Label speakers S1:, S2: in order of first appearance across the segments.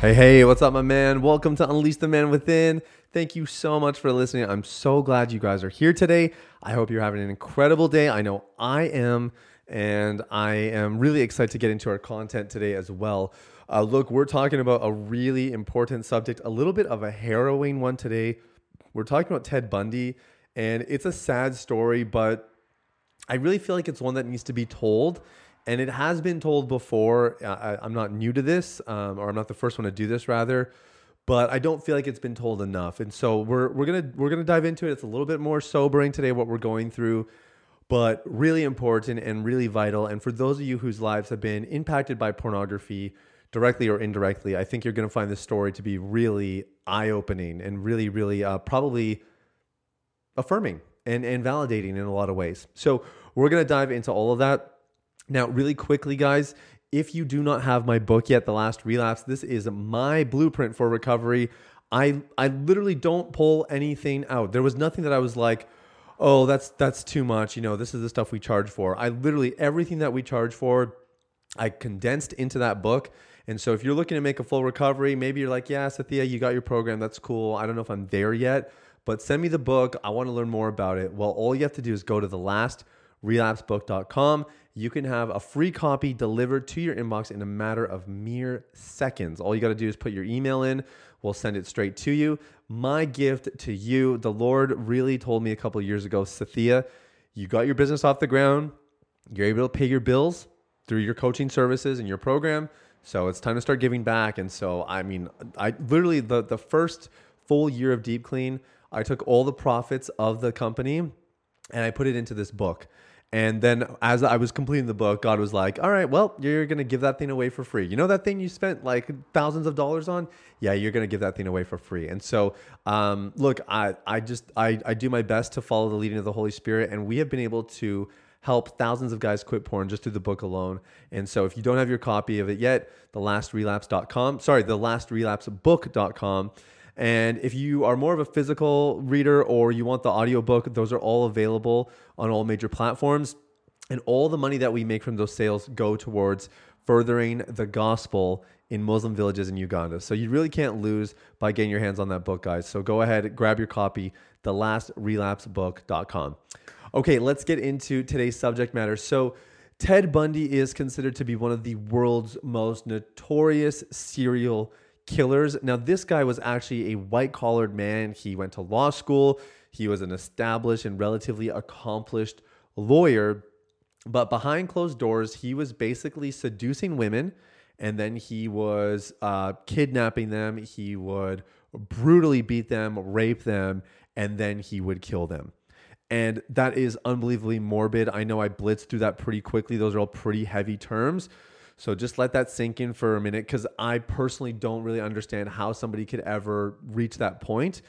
S1: Hey, hey, what's up, my man? Welcome to Unleash the Man Within. Thank you so much for listening. I'm so glad you guys are here today. I hope you're having an incredible day. I know I am, and I am really excited to get into our content today as well. Uh, look, we're talking about a really important subject, a little bit of a harrowing one today. We're talking about Ted Bundy, and it's a sad story, but I really feel like it's one that needs to be told and it has been told before. I, am not new to this, um, or I'm not the first one to do this, rather. But I don't feel like it's been told enough, and so we're we're gonna we're gonna dive into it. It's a little bit more sobering today what we're going through, but really important and really vital. And for those of you whose lives have been impacted by pornography, directly or indirectly, I think you're gonna find this story to be really eye opening and really really uh, probably affirming and and validating in a lot of ways. So we're gonna dive into all of that. Now, really quickly, guys, if you do not have my book yet, The Last Relapse, this is my blueprint for recovery. I I literally don't pull anything out. There was nothing that I was like, "Oh, that's that's too much." You know, this is the stuff we charge for. I literally everything that we charge for, I condensed into that book. And so if you're looking to make a full recovery, maybe you're like, "Yeah, Sathya, you got your program. That's cool. I don't know if I'm there yet, but send me the book. I want to learn more about it." Well, all you have to do is go to the last relapsebook.com you can have a free copy delivered to your inbox in a matter of mere seconds. All you got to do is put your email in, we'll send it straight to you. My gift to you, the Lord really told me a couple years ago, Sathya, you got your business off the ground, you're able to pay your bills through your coaching services and your program. So it's time to start giving back. And so, I mean, I literally, the, the first full year of Deep Clean, I took all the profits of the company and I put it into this book. And then as I was completing the book, God was like, all right, well, you're going to give that thing away for free. You know that thing you spent like thousands of dollars on? Yeah, you're going to give that thing away for free. And so, um, look, I, I just, I, I do my best to follow the leading of the Holy Spirit. And we have been able to help thousands of guys quit porn just through the book alone. And so if you don't have your copy of it yet, the lastrelapse.com, sorry, the lastrelapsebook.com and if you are more of a physical reader or you want the audiobook, those are all available on all major platforms. And all the money that we make from those sales go towards furthering the gospel in Muslim villages in Uganda. So you really can't lose by getting your hands on that book, guys. So go ahead, grab your copy, thelastrelapsebook.com. Okay, let's get into today's subject matter. So Ted Bundy is considered to be one of the world's most notorious serial killers. Now, this guy was actually a white collared man. He went to law school, he was an established and relatively accomplished lawyer. But behind closed doors, he was basically seducing women and then he was uh, kidnapping them. He would brutally beat them, rape them, and then he would kill them. And that is unbelievably morbid. I know I blitzed through that pretty quickly. Those are all pretty heavy terms. So just let that sink in for a minute because I personally don't really understand how somebody could ever reach that point.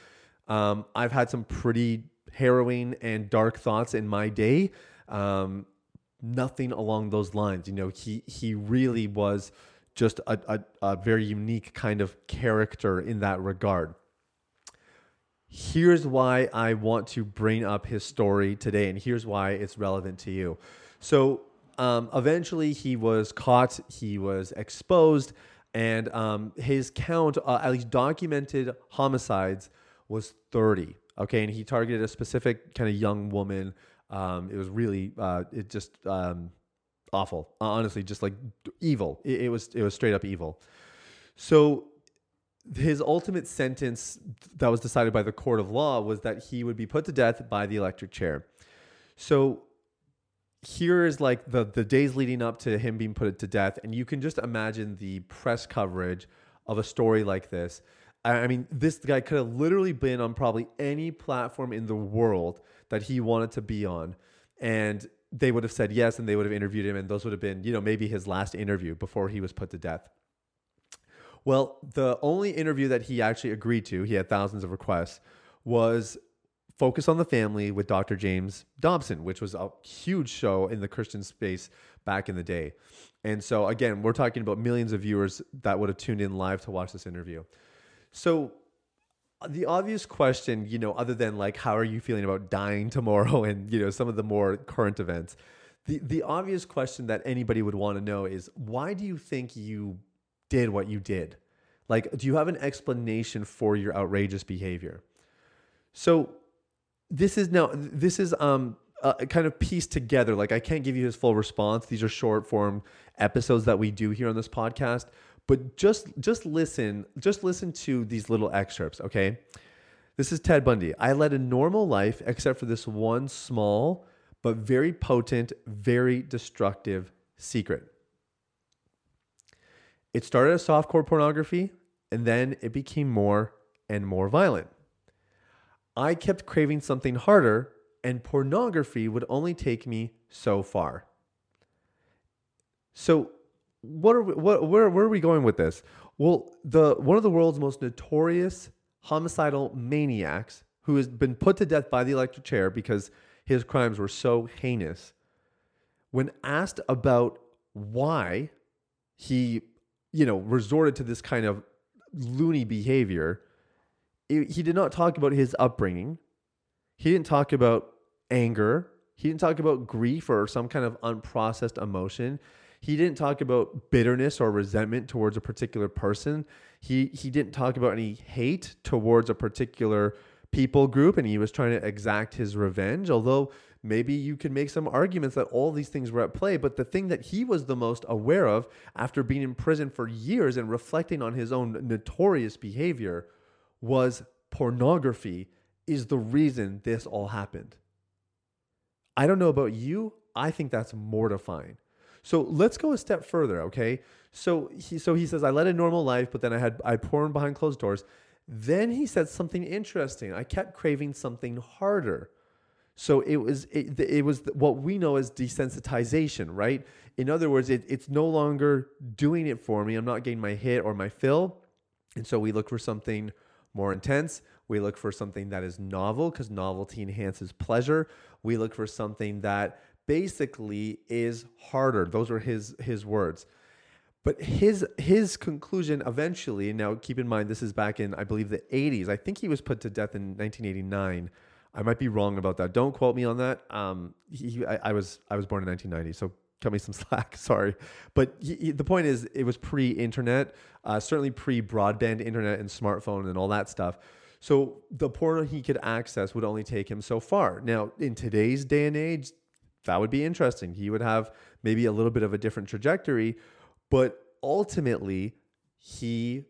S1: Um, I've had some pretty harrowing and dark thoughts in my day. Um, nothing along those lines. You know, he he really was just a, a, a very unique kind of character in that regard. Here's why I want to bring up his story today, and here's why it's relevant to you. So um, eventually, he was caught, he was exposed, and um, his count, uh, at least documented homicides, was 30. Okay, and he targeted a specific kind of young woman. Um, it was really, uh, it just um, awful. Honestly, just like evil. It, it was, it was straight up evil. So his ultimate sentence that was decided by the court of law was that he would be put to death by the electric chair. So here is like the the days leading up to him being put to death, and you can just imagine the press coverage of a story like this. I mean, this guy could have literally been on probably any platform in the world that he wanted to be on, and they would have said yes, and they would have interviewed him, and those would have been, you know, maybe his last interview before he was put to death. Well, the only interview that he actually agreed to, he had thousands of requests, was Focus on the Family with Dr. James Dobson, which was a huge show in the Christian space back in the day. And so, again, we're talking about millions of viewers that would have tuned in live to watch this interview. So, uh, the obvious question, you know, other than like, how are you feeling about dying tomorrow and, you know, some of the more current events, the, the obvious question that anybody would want to know is why do you think you did what you did? Like, do you have an explanation for your outrageous behavior? So, this is now, this is, um, uh, kind of pieced together. Like I can't give you his full response. These are short form episodes that we do here on this podcast. But just just listen, just listen to these little excerpts, okay? This is Ted Bundy. I led a normal life except for this one small but very potent, very destructive secret. It started as softcore pornography and then it became more and more violent. I kept craving something harder and pornography would only take me so far. So, what are we, what where where are we going with this? Well, the one of the world's most notorious homicidal maniacs who has been put to death by the electric chair because his crimes were so heinous. When asked about why he, you know, resorted to this kind of loony behavior, he did not talk about his upbringing. He didn't talk about anger. He didn't talk about grief or some kind of unprocessed emotion. He didn't talk about bitterness or resentment towards a particular person. He he didn't talk about any hate towards a particular people group and he was trying to exact his revenge, although maybe you could make some arguments that all these things were at play, but the thing that he was the most aware of after being in prison for years and reflecting on his own notorious behavior was pornography is the reason this all happened. I don't know about you. I think that's mortifying. So let's go a step further, okay? So he so he says I led a normal life, but then I had I porn behind closed doors. Then he said something interesting. I kept craving something harder. So it was it, it was what we know as desensitization, right? In other words, it, it's no longer doing it for me. I'm not getting my hit or my fill, and so we look for something more intense. We look for something that is novel because novelty enhances pleasure. We look for something that basically is harder. Those were his his words. But his his conclusion eventually, now keep in mind this is back in I believe the 80s. I think he was put to death in 1989. I might be wrong about that. Don't quote me on that. Um, he, I, I was I was born in 1990, so cut me some slack. Sorry, but he, he, the point is, it was pre-internet, uh, certainly pre-broadband internet and smartphone and all that stuff. So the porn he could access would only take him so far. Now, in today's day and age, that would be interesting. He would have maybe a little bit of a different trajectory, but ultimately, he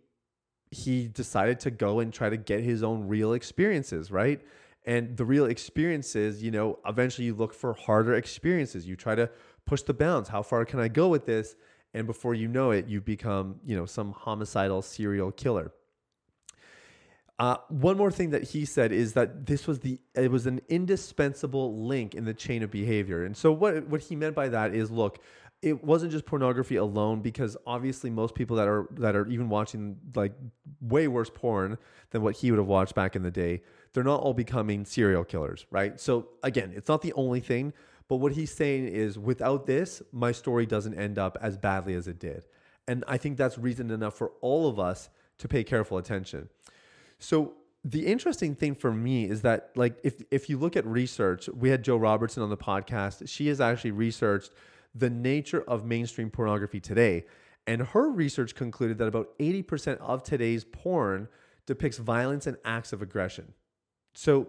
S1: he decided to go and try to get his own real experiences, right? And the real experiences, you know, eventually you look for harder experiences. You try to push the bounds. How far can I go with this? And before you know it, you become, you know, some homicidal serial killer. Uh, one more thing that he said is that this was the it was an indispensable link in the chain of behavior. And so what what he meant by that is look, it wasn't just pornography alone because obviously most people that are that are even watching like way worse porn than what he would have watched back in the day, they're not all becoming serial killers, right? So again, it's not the only thing, but what he's saying is without this, my story doesn't end up as badly as it did. And I think that's reason enough for all of us to pay careful attention. So the interesting thing for me is that like if if you look at research, we had Jo Robertson on the podcast. She has actually researched the nature of mainstream pornography today. And her research concluded that about 80% of today's porn depicts violence and acts of aggression. So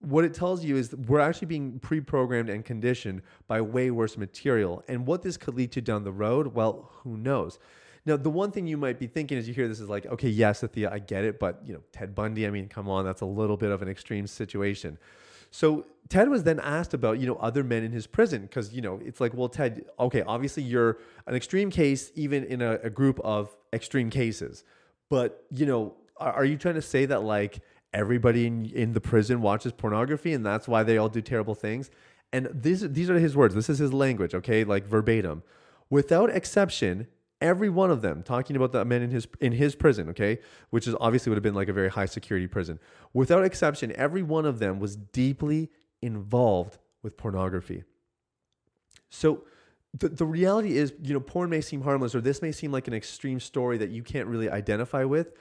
S1: what it tells you is we're actually being pre-programmed and conditioned by way worse material. And what this could lead to down the road, well, who knows? Now, the one thing you might be thinking as you hear this is like, okay, yes, Sathya, I get it, but you know, Ted Bundy, I mean, come on, that's a little bit of an extreme situation. So Ted was then asked about, you know, other men in his prison because, you know, it's like, well, Ted, okay, obviously you're an extreme case, even in a, a group of extreme cases. But, you know, are, are you trying to say that like everybody in, in the prison watches pornography and that's why they all do terrible things? And these, these are his words. This is his language, okay? Like verbatim. Without exception, Every one of them, talking about that man in his in his prison, okay, which is obviously would have been like a very high security prison. Without exception, every one of them was deeply involved with pornography. So the, the reality is, you know, porn may seem harmless or this may seem like an extreme story that you can't really identify with.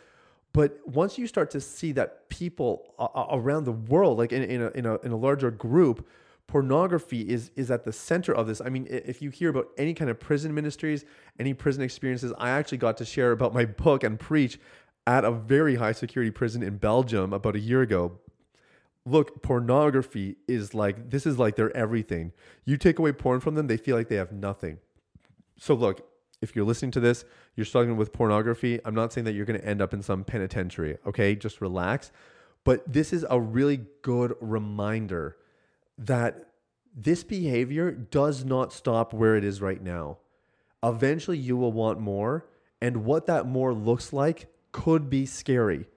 S1: But once you start to see that people around the world, like in, in, a, in, a, in a larger group, pornography is is at the center of this. I mean, if you hear about any kind of prison ministries, any prison experiences, I actually got to share about my book and preach at a very high security prison in Belgium about a year ago. Look, pornography is like this is like their everything. You take away porn from them, they feel like they have nothing. So look, if you're listening to this, you're struggling with pornography, I'm not saying that you're going to end up in some penitentiary, okay? Just relax. But this is a really good reminder that this behavior does not stop where it is right now. Eventually, you will want more, and what that more looks like could be scary.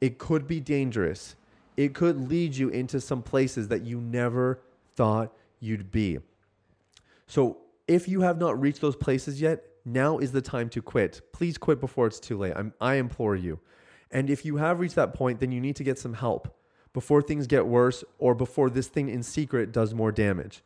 S1: It could be dangerous. It could lead you into some places that you never thought you'd be. So, if you have not reached those places yet, now is the time to quit. Please quit before it's too late. I'm, I implore you. And if you have reached that point, then you need to get some help before things get worse or before this thing in secret does more damage.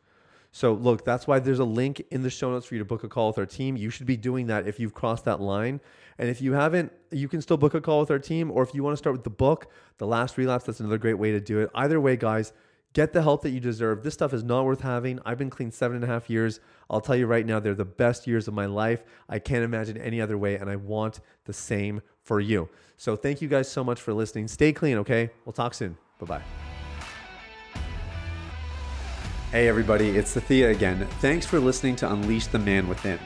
S1: So, look, that's why there's a link in the show notes for you to book a call with our team. You should be doing that if you've crossed that line. And if you haven't, you can still book a call with our team. Or if you want to start with the book, The Last Relapse, that's another great way to do it. Either way, guys, get the help that you deserve. This stuff is not worth having. I've been clean seven and a half years. I'll tell you right now, they're the best years of my life. I can't imagine any other way. And I want the same for you. So, thank you guys so much for listening. Stay clean, okay? We'll talk soon. Bye bye.
S2: Hey, everybody, it's Sathya again. Thanks for listening to Unleash the Man Within.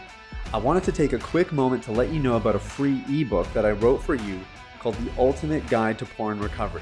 S2: I wanted to take a quick moment to let you know about a free ebook that I wrote for you called The Ultimate Guide to Porn Recovery.